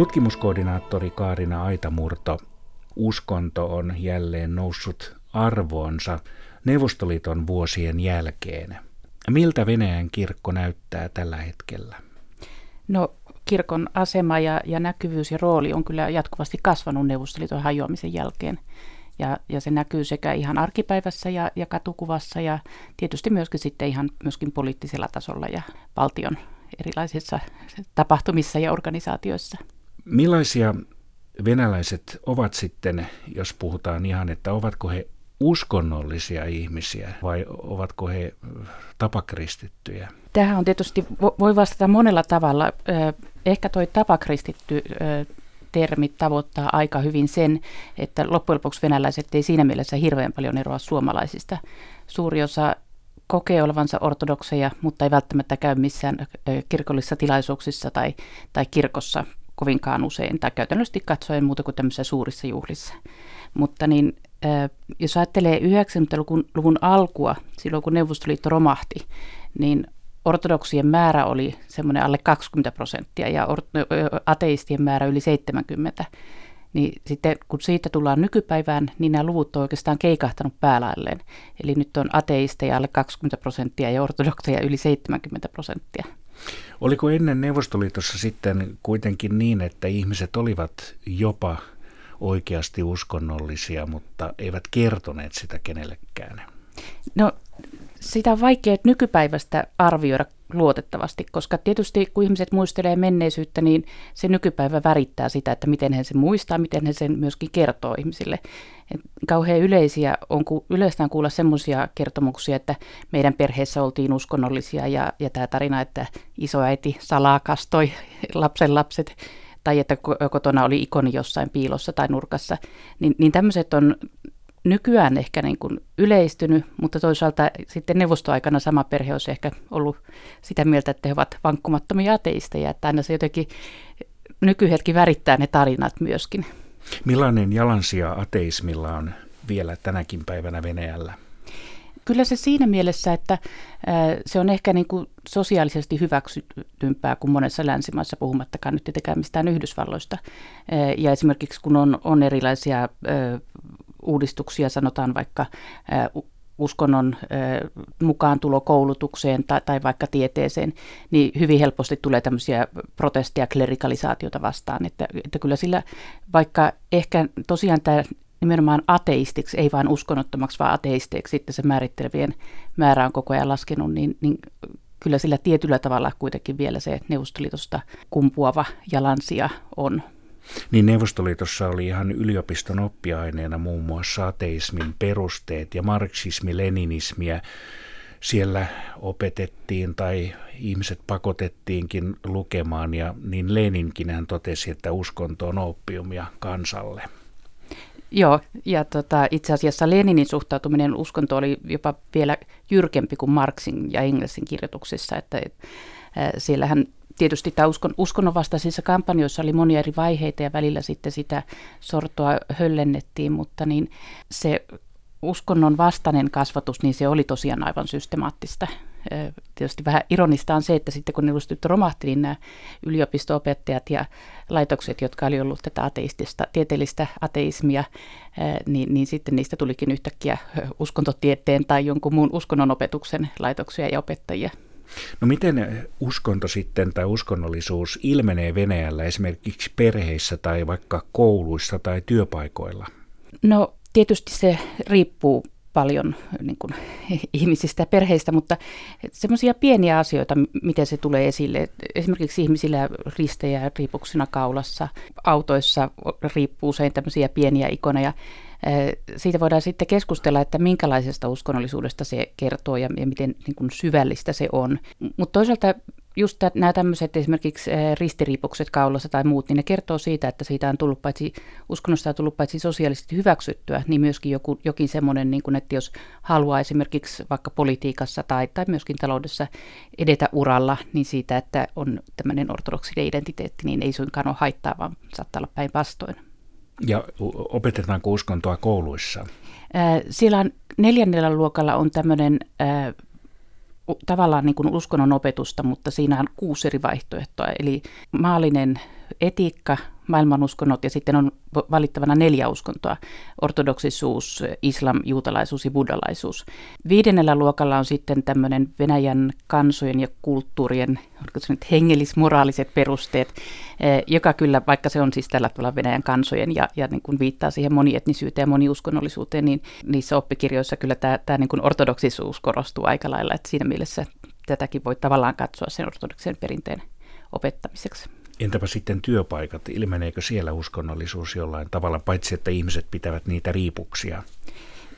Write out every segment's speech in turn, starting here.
Tutkimuskoordinaattori Kaarina Aitamurto, uskonto on jälleen noussut arvoonsa Neuvostoliiton vuosien jälkeen. Miltä Venäjän kirkko näyttää tällä hetkellä? No kirkon asema ja, ja näkyvyys ja rooli on kyllä jatkuvasti kasvanut Neuvostoliiton hajoamisen jälkeen. Ja, ja se näkyy sekä ihan arkipäivässä ja, ja katukuvassa ja tietysti myöskin sitten ihan myöskin poliittisella tasolla ja valtion erilaisissa tapahtumissa ja organisaatioissa. Millaisia venäläiset ovat sitten, jos puhutaan ihan, että ovatko he uskonnollisia ihmisiä vai ovatko he tapakristittyjä? Tähän on tietysti, voi vastata monella tavalla. Ehkä toi tapakristitty termi tavoittaa aika hyvin sen, että loppujen lopuksi venäläiset ei siinä mielessä hirveän paljon eroa suomalaisista. Suuri osa kokee olevansa ortodokseja, mutta ei välttämättä käy missään kirkollisissa tilaisuuksissa tai, tai kirkossa kovinkaan usein, tai käytännössä katsoen muuta kuin tämmöisissä suurissa juhlissa. Mutta niin, jos ajattelee 90-luvun alkua, silloin kun Neuvostoliitto romahti, niin ortodoksien määrä oli semmoinen alle 20 prosenttia ja ateistien määrä yli 70. Niin sitten kun siitä tullaan nykypäivään, niin nämä luvut on oikeastaan keikahtanut päälailleen. Eli nyt on ateisteja alle 20 prosenttia ja ortodokseja yli 70 prosenttia. Oliko ennen Neuvostoliitossa sitten kuitenkin niin, että ihmiset olivat jopa oikeasti uskonnollisia, mutta eivät kertoneet sitä kenellekään? No sitä on vaikea nykypäivästä arvioida luotettavasti, koska tietysti kun ihmiset muistelee menneisyyttä, niin se nykypäivä värittää sitä, että miten he sen muistaa, miten he sen myöskin kertoo ihmisille. Et kauhean yleisiä on, yleistä on kuulla semmoisia kertomuksia, että meidän perheessä oltiin uskonnollisia ja, ja tämä tarina, että isoäiti salaa kastoi lapsen lapset tai että kotona oli ikoni jossain piilossa tai nurkassa, niin, niin tämmöiset on nykyään ehkä niin kuin yleistynyt, mutta toisaalta sitten neuvostoaikana sama perhe olisi ehkä ollut sitä mieltä, että he ovat vankkumattomia ateisteja, että aina se jotenkin nykyhetki värittää ne tarinat myöskin. Millainen jalansija ateismilla on vielä tänäkin päivänä Venäjällä? Kyllä se siinä mielessä, että se on ehkä niin kuin sosiaalisesti hyväksytympää kuin monessa länsimaissa, puhumattakaan nyt tietenkään mistään Yhdysvalloista. Ja esimerkiksi kun on, on erilaisia uudistuksia, sanotaan vaikka uskonnon mukaan tulo koulutukseen tai, tai vaikka tieteeseen, niin hyvin helposti tulee tämmöisiä protesteja klerikalisaatiota vastaan. Että, että kyllä sillä, vaikka ehkä tosiaan tämä nimenomaan ateistiksi, ei vain uskonnottomaksi, vaan ateisteiksi, sitten se määrittelevien määrä on koko ajan laskenut, niin, niin kyllä sillä tietyllä tavalla kuitenkin vielä se Neuvostoliitosta kumpuava jalansia on. Niin Neuvostoliitossa oli ihan yliopiston oppiaineena muun muassa ateismin perusteet ja marksismi, leninismiä. Siellä opetettiin tai ihmiset pakotettiinkin lukemaan ja niin Leninkin hän totesi, että uskonto on oppiumia kansalle. Joo, ja tota, itse asiassa Leninin suhtautuminen uskonto oli jopa vielä jyrkempi kuin Marxin ja Engelsin kirjoituksissa, että et, äh, siellähän tietysti tämä uskon, uskonnon vastaisissa kampanjoissa oli monia eri vaiheita ja välillä sitten sitä sortoa höllennettiin, mutta niin se uskonnon vastainen kasvatus, niin se oli tosiaan aivan systemaattista. Tietysti vähän ironista on se, että sitten kun neuvostoliitto romahti, niin nämä yliopisto-opettajat ja laitokset, jotka oli ollut tätä ateistista, tieteellistä ateismia, niin, niin sitten niistä tulikin yhtäkkiä uskontotieteen tai jonkun muun uskonnonopetuksen laitoksia ja opettajia. No miten uskonto sitten tai uskonnollisuus ilmenee Venäjällä esimerkiksi perheissä tai vaikka kouluissa tai työpaikoilla? No tietysti se riippuu paljon niin kuin, ihmisistä ja perheistä, mutta semmoisia pieniä asioita, miten se tulee esille. Esimerkiksi ihmisillä ristejä riipuksina kaulassa, autoissa riippuu usein tämmöisiä pieniä ikoneja. Siitä voidaan sitten keskustella, että minkälaisesta uskonnollisuudesta se kertoo ja, ja miten niin kuin syvällistä se on. Mutta toisaalta just nämä tämmöiset esimerkiksi ristiriipukset kaulassa tai muut, niin ne kertoo siitä, että siitä on tullut paitsi, uskonnosta on tullut paitsi sosiaalisesti hyväksyttyä, niin myöskin joku, jokin semmoinen, niin kuin, että jos haluaa esimerkiksi vaikka politiikassa tai, tai myöskin taloudessa edetä uralla, niin siitä, että on tämmöinen ortodoksinen identiteetti, niin ei suinkaan ole haittaa, vaan saattaa olla päinvastoin. Ja opetetaanko uskontoa kouluissa? Siellä on neljännellä luokalla on tämmöinen tavallaan niin kuin uskonnon opetusta, mutta siinä on kuusi eri vaihtoehtoa. Eli maallinen etiikka, maailmanuskonnot ja sitten on valittavana neljä uskontoa, ortodoksisuus, islam, juutalaisuus ja buddhalaisuus. Viidennellä luokalla on sitten tämmöinen Venäjän kansojen ja kulttuurien hengellismoraaliset perusteet, eh, joka kyllä, vaikka se on siis tällä tavalla Venäjän kansojen ja, ja niin kuin viittaa siihen monietnisyyteen ja moniuskonnollisuuteen, niin niissä oppikirjoissa kyllä tämä, tämä niin kuin ortodoksisuus korostuu aika lailla, että siinä mielessä tätäkin voi tavallaan katsoa sen ortodoksen perinteen opettamiseksi. Entäpä sitten työpaikat? Ilmeneekö siellä uskonnollisuus jollain tavalla, paitsi että ihmiset pitävät niitä riipuksia?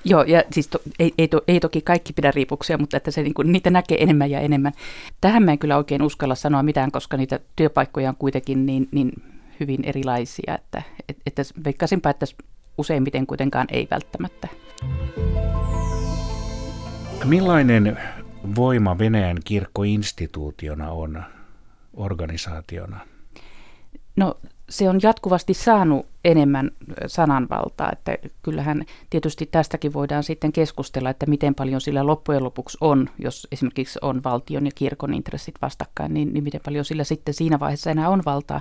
Joo, ja siis to, ei, ei, to, ei toki kaikki pidä riipuksia, mutta että se, niin kuin, niitä näkee enemmän ja enemmän. Tähän mä en kyllä oikein uskalla sanoa mitään, koska niitä työpaikkoja on kuitenkin niin, niin hyvin erilaisia, että, että, että veikkaisinpä, että useimmiten kuitenkaan ei välttämättä. Millainen voima Venäjän kirkko instituutiona on organisaationa? No se on jatkuvasti saanut enemmän sananvaltaa, että kyllähän tietysti tästäkin voidaan sitten keskustella, että miten paljon sillä loppujen lopuksi on, jos esimerkiksi on valtion ja kirkon intressit vastakkain, niin, niin miten paljon sillä sitten siinä vaiheessa enää on valtaa.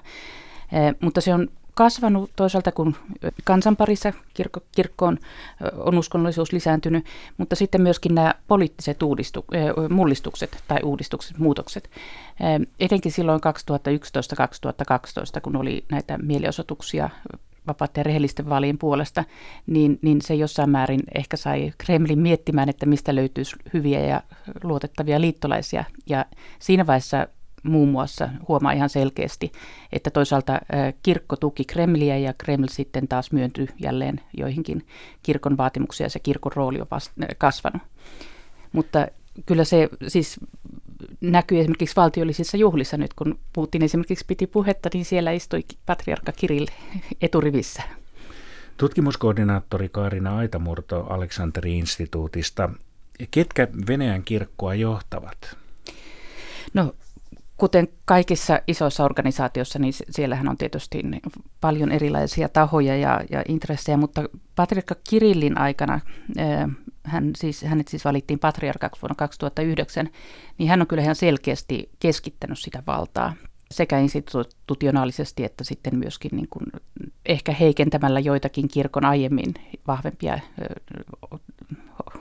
Eh, mutta se on kasvanut toisaalta, kun kansanparissa kirkko, kirkkoon on uskonnollisuus lisääntynyt, mutta sitten myöskin nämä poliittiset uudistu, mullistukset tai uudistukset, muutokset. Etenkin silloin 2011-2012, kun oli näitä mielenosoituksia vapaiden ja rehellisten vaalien puolesta, niin, niin se jossain määrin ehkä sai Kremlin miettimään, että mistä löytyisi hyviä ja luotettavia liittolaisia. Ja siinä vaiheessa muun muassa huomaa ihan selkeästi, että toisaalta kirkko tuki Kremliä ja Kreml sitten taas myöntyi jälleen joihinkin kirkon vaatimuksia ja se kirkon rooli on vast, kasvanut. Mutta kyllä se siis näkyy esimerkiksi valtiollisissa juhlissa nyt, kun Putin esimerkiksi piti puhetta, niin siellä istui patriarkka Kirill eturivissä. Tutkimuskoordinaattori Kaarina Aitamurto Aleksanteri-instituutista. Ketkä Venäjän kirkkoa johtavat? No kuten kaikissa isoissa organisaatioissa, niin siellähän on tietysti paljon erilaisia tahoja ja, ja intressejä, mutta patriarkka Kirillin aikana, hän siis, hänet siis valittiin patriarkaksi vuonna 2009, niin hän on kyllä ihan selkeästi keskittänyt sitä valtaa sekä institutionaalisesti että sitten myöskin niin kuin ehkä heikentämällä joitakin kirkon aiemmin vahvempia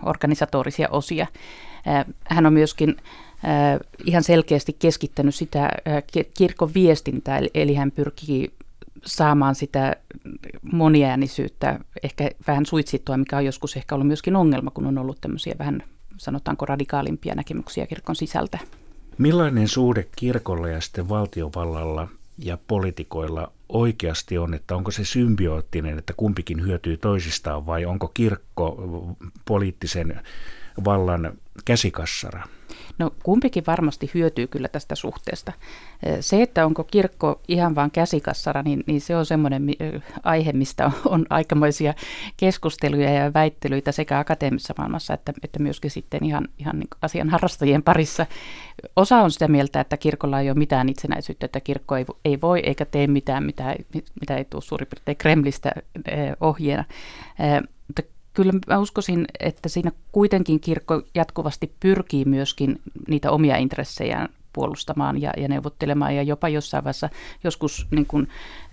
organisatorisia osia. Hän on myöskin ihan selkeästi keskittänyt sitä kirkon viestintää, eli hän pyrkii saamaan sitä moniäänisyyttä, ehkä vähän suitsittua, mikä on joskus ehkä ollut myöskin ongelma, kun on ollut tämmöisiä vähän sanotaanko radikaalimpia näkemyksiä kirkon sisältä. Millainen suhde kirkolla ja sitten valtiovallalla ja poliitikoilla oikeasti on, että onko se symbioottinen, että kumpikin hyötyy toisistaan vai onko kirkko poliittisen vallan käsikassara? No kumpikin varmasti hyötyy kyllä tästä suhteesta. Se, että onko kirkko ihan vain käsikassara, niin, niin se on semmoinen aihe, mistä on, on aikamoisia keskusteluja ja väittelyitä sekä akateemisessa maailmassa että, että myöskin sitten ihan, ihan niin asian harrastajien parissa. Osa on sitä mieltä, että kirkolla ei ole mitään itsenäisyyttä, että kirkko ei, ei voi eikä tee mitään, mitä, mitä ei tule suurin piirtein Kremlistä ohjeena. Kyllä mä uskoisin, että siinä kuitenkin kirkko jatkuvasti pyrkii myöskin niitä omia intressejään puolustamaan ja, ja neuvottelemaan ja jopa jossain vaiheessa joskus niin kuin,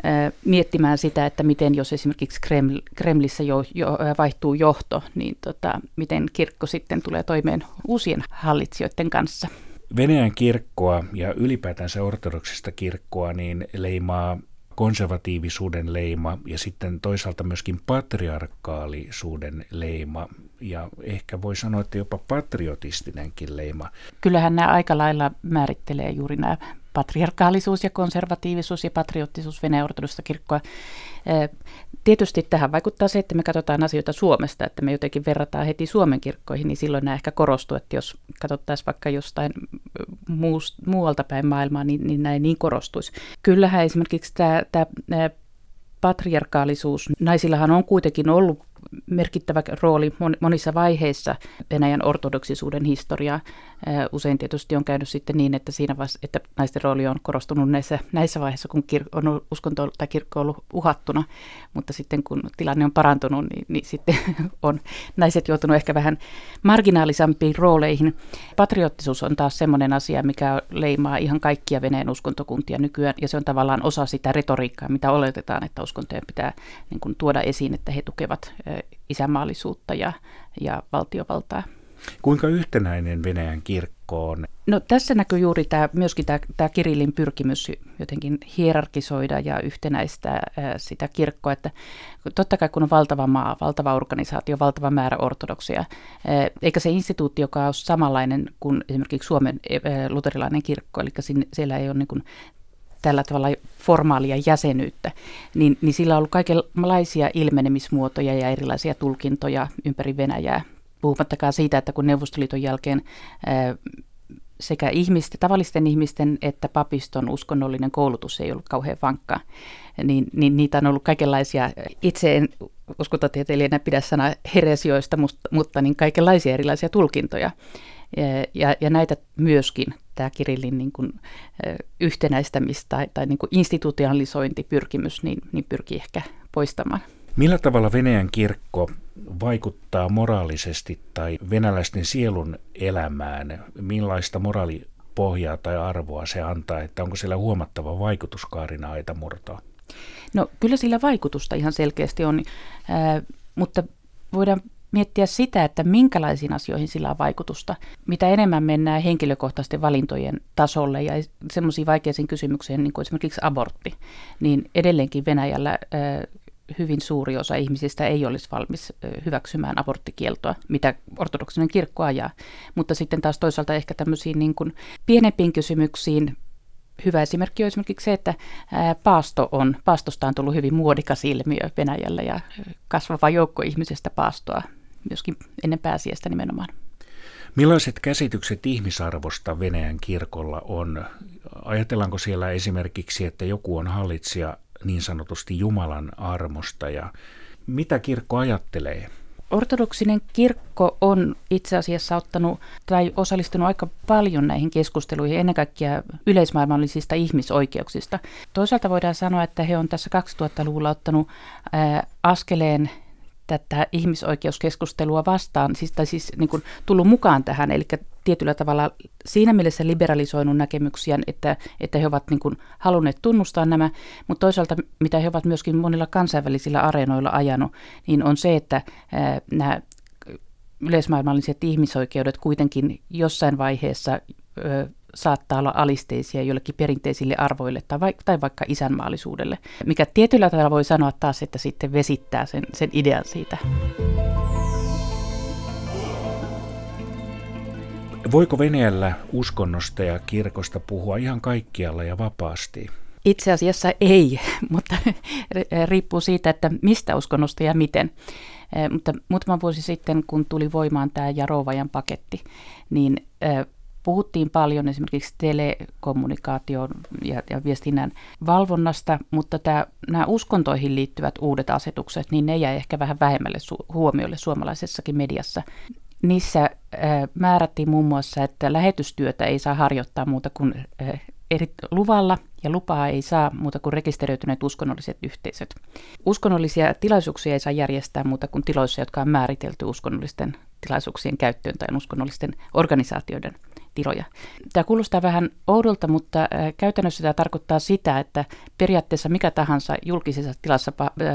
äh, miettimään sitä, että miten jos esimerkiksi Kreml, Kremlissä jo, jo, vaihtuu johto, niin tota, miten kirkko sitten tulee toimeen uusien hallitsijoiden kanssa. Venäjän kirkkoa ja ylipäätänsä ortodoksista kirkkoa niin leimaa konservatiivisuuden leima ja sitten toisaalta myöskin patriarkaalisuuden leima ja ehkä voi sanoa, että jopa patriotistinenkin leima. Kyllähän nämä aika lailla määrittelee juuri nämä patriarkaalisuus ja konservatiivisuus ja patriottisuus Venäjän ortodoksista kirkkoa. Tietysti tähän vaikuttaa se, että me katsotaan asioita Suomesta, että me jotenkin verrataan heti Suomen kirkkoihin, niin silloin nämä ehkä korostuu, että jos katsottaisiin vaikka jostain muualta päin maailmaa, niin, niin näin niin korostuisi. Kyllähän esimerkiksi tämä, tämä patriarkaalisuus, naisillahan on kuitenkin ollut merkittävä rooli monissa vaiheissa Venäjän ortodoksisuuden historiaa. Usein tietysti on käynyt sitten niin, että siinä vaiheessa, että naisten rooli on korostunut näissä, näissä vaiheissa, kun kir- on uskonto tai kirkko ollut uhattuna, mutta sitten kun tilanne on parantunut, niin, niin sitten on naiset joutunut ehkä vähän marginaalisampiin rooleihin. Patriottisuus on taas semmoinen asia, mikä leimaa ihan kaikkia Venäjän uskontokuntia nykyään, ja se on tavallaan osa sitä retoriikkaa, mitä oletetaan, että uskontojen pitää niin kuin, tuoda esiin, että he tukevat isänmaallisuutta ja, ja valtiovaltaa. Kuinka yhtenäinen Venäjän kirkko on? No tässä näkyy juuri tämä, myöskin tämä, tämä Kirillin pyrkimys jotenkin hierarkisoida ja yhtenäistää sitä kirkkoa, että totta kai kun on valtava maa, valtava organisaatio, valtava määrä ortodoksia, eikä se instituutti, joka on samanlainen kuin esimerkiksi Suomen luterilainen kirkko, eli siellä ei ole niin tällä tavalla formaalia jäsenyyttä, niin, niin sillä on ollut kaikenlaisia ilmenemismuotoja ja erilaisia tulkintoja ympäri Venäjää. Puhumattakaan siitä, että kun Neuvostoliiton jälkeen ää, sekä ihmisten, tavallisten ihmisten että papiston uskonnollinen koulutus ei ollut kauhean vankka, niin, niin niitä on ollut kaikenlaisia, itse en uskontotieteilijänä pidä sana heresioista, mutta, mutta niin kaikenlaisia erilaisia tulkintoja. Ja, ja näitä myöskin tämä Kirillin niin kuin, yhtenäistämistä tai, tai niin kuin institutionalisointipyrkimys niin, niin pyrkii ehkä poistamaan. Millä tavalla Venäjän kirkko vaikuttaa moraalisesti tai venäläisten sielun elämään? Millaista moraalipohjaa tai arvoa se antaa, että onko siellä huomattava vaikutuskaarina aita murtoa? No kyllä sillä vaikutusta ihan selkeästi on, äh, mutta voidaan miettiä sitä, että minkälaisiin asioihin sillä on vaikutusta. Mitä enemmän mennään henkilökohtaisten valintojen tasolle ja semmoisiin vaikeisiin kysymyksiin, niin kuin esimerkiksi abortti, niin edelleenkin Venäjällä hyvin suuri osa ihmisistä ei olisi valmis hyväksymään aborttikieltoa, mitä ortodoksinen kirkko ajaa. Mutta sitten taas toisaalta ehkä tämmöisiin niin kuin pienempiin kysymyksiin hyvä esimerkki on esimerkiksi se, että paasto on, paastosta on tullut hyvin muodikas ilmiö Venäjällä ja kasvava joukko ihmisestä paastoa myöskin ennen pääsiäistä nimenomaan. Millaiset käsitykset ihmisarvosta Venäjän kirkolla on? Ajatellaanko siellä esimerkiksi, että joku on hallitsija niin sanotusti Jumalan armosta ja mitä kirkko ajattelee? Ortodoksinen kirkko on itse asiassa ottanut tai osallistunut aika paljon näihin keskusteluihin, ennen kaikkea yleismaailmallisista ihmisoikeuksista. Toisaalta voidaan sanoa, että he on tässä 2000-luvulla ottanut ää, askeleen tätä ihmisoikeuskeskustelua vastaan, siis, tai siis niin kuin tullut mukaan tähän, eli tietyllä tavalla siinä mielessä liberalisoinut näkemyksiä, että, että he ovat niin kuin halunneet tunnustaa nämä, mutta toisaalta mitä he ovat myöskin monilla kansainvälisillä areenoilla ajanut, niin on se, että ää, nämä yleismaailmalliset ihmisoikeudet kuitenkin jossain vaiheessa ö, saattaa olla alisteisia jollekin perinteisille arvoille tai, va- tai vaikka isänmaallisuudelle, mikä tietyllä tavalla voi sanoa taas, että sitten vesittää sen, sen idean siitä. Voiko Venäjällä uskonnosta ja kirkosta puhua ihan kaikkialla ja vapaasti? Itse asiassa ei, mutta riippuu siitä, että mistä uskonnosta ja miten. Mutta muutama vuosi sitten, kun tuli voimaan tämä Jarovajan paketti, niin puhuttiin paljon esimerkiksi telekommunikaation ja, ja viestinnän valvonnasta, mutta tämä, nämä uskontoihin liittyvät uudet asetukset, niin ne jäi ehkä vähän vähemmälle su- huomiolle suomalaisessakin mediassa. Niissä äh, määrättiin muun muassa, että lähetystyötä ei saa harjoittaa muuta kuin äh, eri luvalla ja lupaa ei saa muuta kuin rekisteröityneet uskonnolliset yhteisöt. Uskonnollisia tilaisuuksia ei saa järjestää muuta kuin tiloissa, jotka on määritelty uskonnollisten tilaisuuksien käyttöön tai uskonnollisten organisaatioiden tiloja. Tämä kuulostaa vähän oudolta, mutta käytännössä tämä tarkoittaa sitä, että periaatteessa mikä tahansa julkisessa tilassa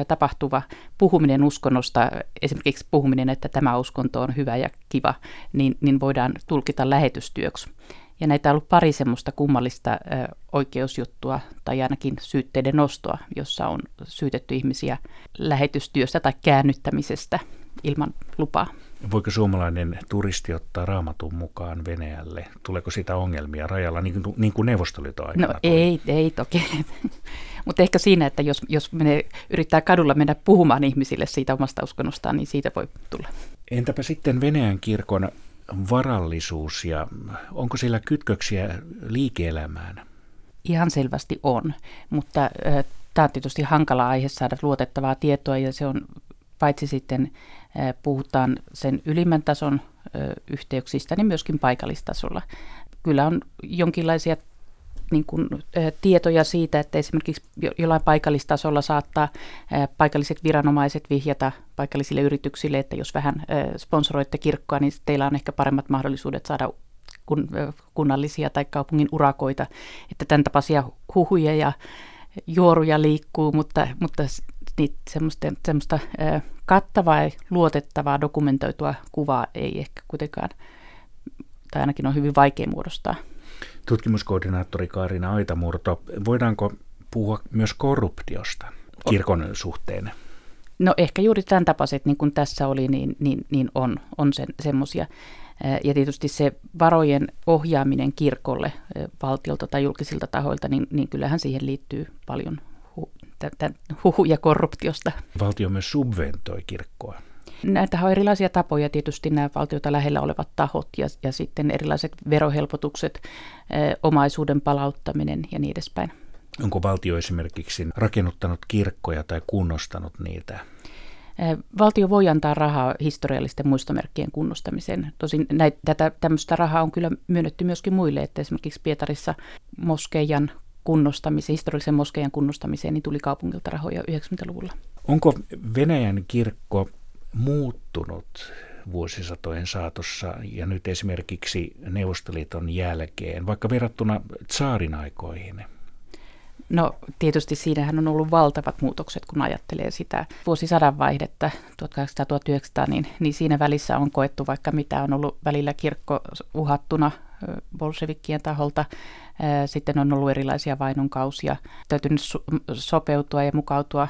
tapahtuva puhuminen uskonnosta, esimerkiksi puhuminen, että tämä uskonto on hyvä ja kiva, niin, niin voidaan tulkita lähetystyöksi. Ja näitä on ollut pari semmoista kummallista oikeusjuttua tai ainakin syytteiden nostoa, jossa on syytetty ihmisiä lähetystyöstä tai käännyttämisestä ilman lupaa. Voiko suomalainen turisti ottaa raamatun mukaan Venäjälle? Tuleeko sitä ongelmia rajalla, niin kuin, niin kuin Neuvostoliiton aikana? No tuli? ei, ei toki. Mutta ehkä siinä, että jos, jos menee, yrittää kadulla mennä puhumaan ihmisille siitä omasta uskonnostaan, niin siitä voi tulla. Entäpä sitten Venäjän kirkon varallisuus ja onko siellä kytköksiä liike-elämään? Ihan selvästi on, mutta äh, tämä on tietysti hankala aihe saada luotettavaa tietoa ja se on paitsi sitten puhutaan sen ylimmän tason yhteyksistä, niin myöskin paikallistasolla. Kyllä on jonkinlaisia niin kuin, tietoja siitä, että esimerkiksi jollain paikallistasolla saattaa paikalliset viranomaiset vihjata paikallisille yrityksille, että jos vähän sponsoroitte kirkkoa, niin teillä on ehkä paremmat mahdollisuudet saada kun, kunnallisia tai kaupungin urakoita, että tämän tapaisia huhuja ja juoruja liikkuu, mutta, mutta niitä semmoista, semmoista kattavaa ja luotettavaa dokumentoitua kuvaa ei ehkä kuitenkaan, tai ainakin on hyvin vaikea muodostaa. Tutkimuskoordinaattori Kaarina Aitamurto, voidaanko puhua myös korruptiosta kirkon suhteen? No ehkä juuri tämän tapaiset, niin kuin tässä oli, niin, niin, niin on, on sen, semmoisia. Ja tietysti se varojen ohjaaminen kirkolle valtiolta tai julkisilta tahoilta, niin, niin kyllähän siihen liittyy paljon hu, huhuja korruptiosta. Valtio myös subventoi kirkkoa. Näitä on erilaisia tapoja, tietysti nämä valtiota lähellä olevat tahot ja, ja sitten erilaiset verohelpotukset, omaisuuden palauttaminen ja niin edespäin. Onko valtio esimerkiksi rakennuttanut kirkkoja tai kunnostanut niitä? Valtio voi antaa rahaa historiallisten muistomerkkien kunnostamiseen. Tosin näitä, tätä, tämmöistä rahaa on kyllä myönnetty myöskin muille, että esimerkiksi Pietarissa moskeijan kunnostamiseen, historiallisen moskeijan kunnostamiseen, niin tuli kaupungilta rahoja 90-luvulla. Onko Venäjän kirkko muuttunut vuosisatojen saatossa ja nyt esimerkiksi Neuvostoliiton jälkeen, vaikka verrattuna tsaarin aikoihin? No tietysti siinähän on ollut valtavat muutokset, kun ajattelee sitä vuosisadan vaihdetta 1800-1900, niin, niin siinä välissä on koettu vaikka mitä on ollut välillä kirkko uhattuna bolshevikkien taholta. Sitten on ollut erilaisia vainunkausia. Täytynyt sopeutua ja mukautua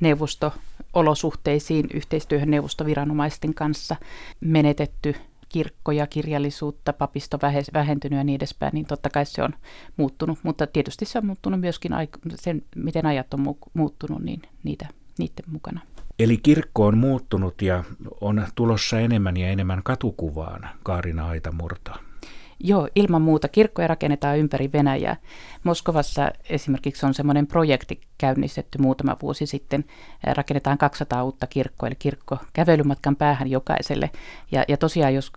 neuvosto-olosuhteisiin, yhteistyöhön neuvostoviranomaisten kanssa. Menetetty kirkkoja, kirjallisuutta, papisto vähentynyt ja niin edespäin, niin totta kai se on muuttunut. Mutta tietysti se on muuttunut myöskin sen, miten ajat on muuttunut, niin niitä, niiden mukana. Eli kirkko on muuttunut ja on tulossa enemmän ja enemmän katukuvaan, Kaarina Aitamurto. Joo, ilman muuta. Kirkkoja rakennetaan ympäri Venäjää. Moskovassa esimerkiksi on semmoinen projekti käynnistetty muutama vuosi sitten. Rakennetaan 200 uutta kirkkoa, eli kirkko kävelymatkan päähän jokaiselle. Ja, ja tosiaan, jos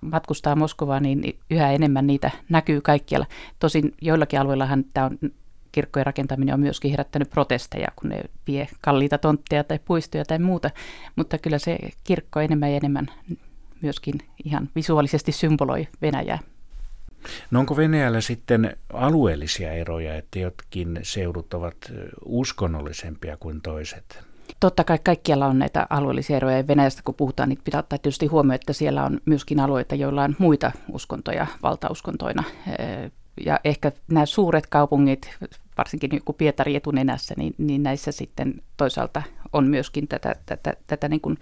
matkustaa Moskovaan, niin yhä enemmän niitä näkyy kaikkialla. Tosin joillakin alueillahan tämä on kirkkojen rakentaminen on myöskin herättänyt protesteja, kun ne vie kalliita tontteja tai puistoja tai muuta. Mutta kyllä se kirkko enemmän ja enemmän myöskin ihan visuaalisesti symboloi Venäjää. No onko Venäjällä sitten alueellisia eroja, että jotkin seudut ovat uskonnollisempia kuin toiset? Totta kai kaikkialla on näitä alueellisia eroja. Venäjästä kun puhutaan, niin pitää ottaa tietysti huomioon, että siellä on myöskin alueita, joilla on muita uskontoja valtauskontoina. Ja ehkä nämä suuret kaupungit, varsinkin joku Pietari etunenässä, niin, niin näissä sitten toisaalta on myöskin tätä, tätä, tätä niin kuin,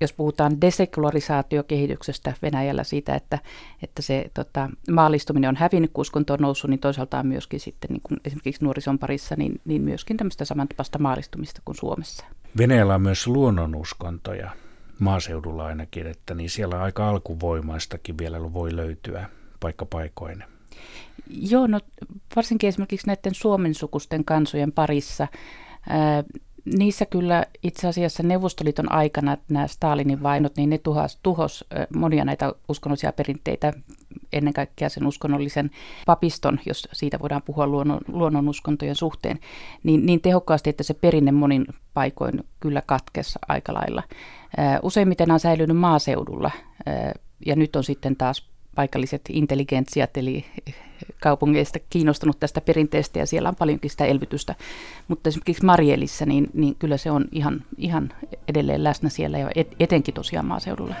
jos puhutaan desekularisaatiokehityksestä Venäjällä siitä, että, että se tota, maallistuminen on hävinnyt, kun uskonto on noussut, niin toisaalta on myöskin sitten niin kuin esimerkiksi nuorison parissa, niin, niin myöskin tämmöistä samantapaista maallistumista kuin Suomessa. Venäjällä on myös luonnonuskontoja, maaseudulla ainakin, että niin siellä aika alkuvoimaistakin vielä voi löytyä paikka paikoin. Joo, no varsinkin esimerkiksi näiden suomen sukusten kansojen parissa. Ää, niissä kyllä itse asiassa Neuvostoliiton aikana nämä Stalinin vainot, niin ne tuhos, tuhos monia näitä uskonnollisia perinteitä, ennen kaikkea sen uskonnollisen papiston, jos siitä voidaan puhua luonnon, luonnonuskontojen suhteen, niin, niin tehokkaasti, että se perinne monin paikoin kyllä katkesi aika lailla. Useimmiten on säilynyt maaseudulla, ja nyt on sitten taas paikalliset intelligentsiat, eli kaupungeista kiinnostunut tästä perinteestä ja siellä on paljonkin sitä elvytystä. Mutta esimerkiksi Marielissä, niin, niin kyllä se on ihan, ihan edelleen läsnä siellä ja et, etenkin tosiaan maaseudulla.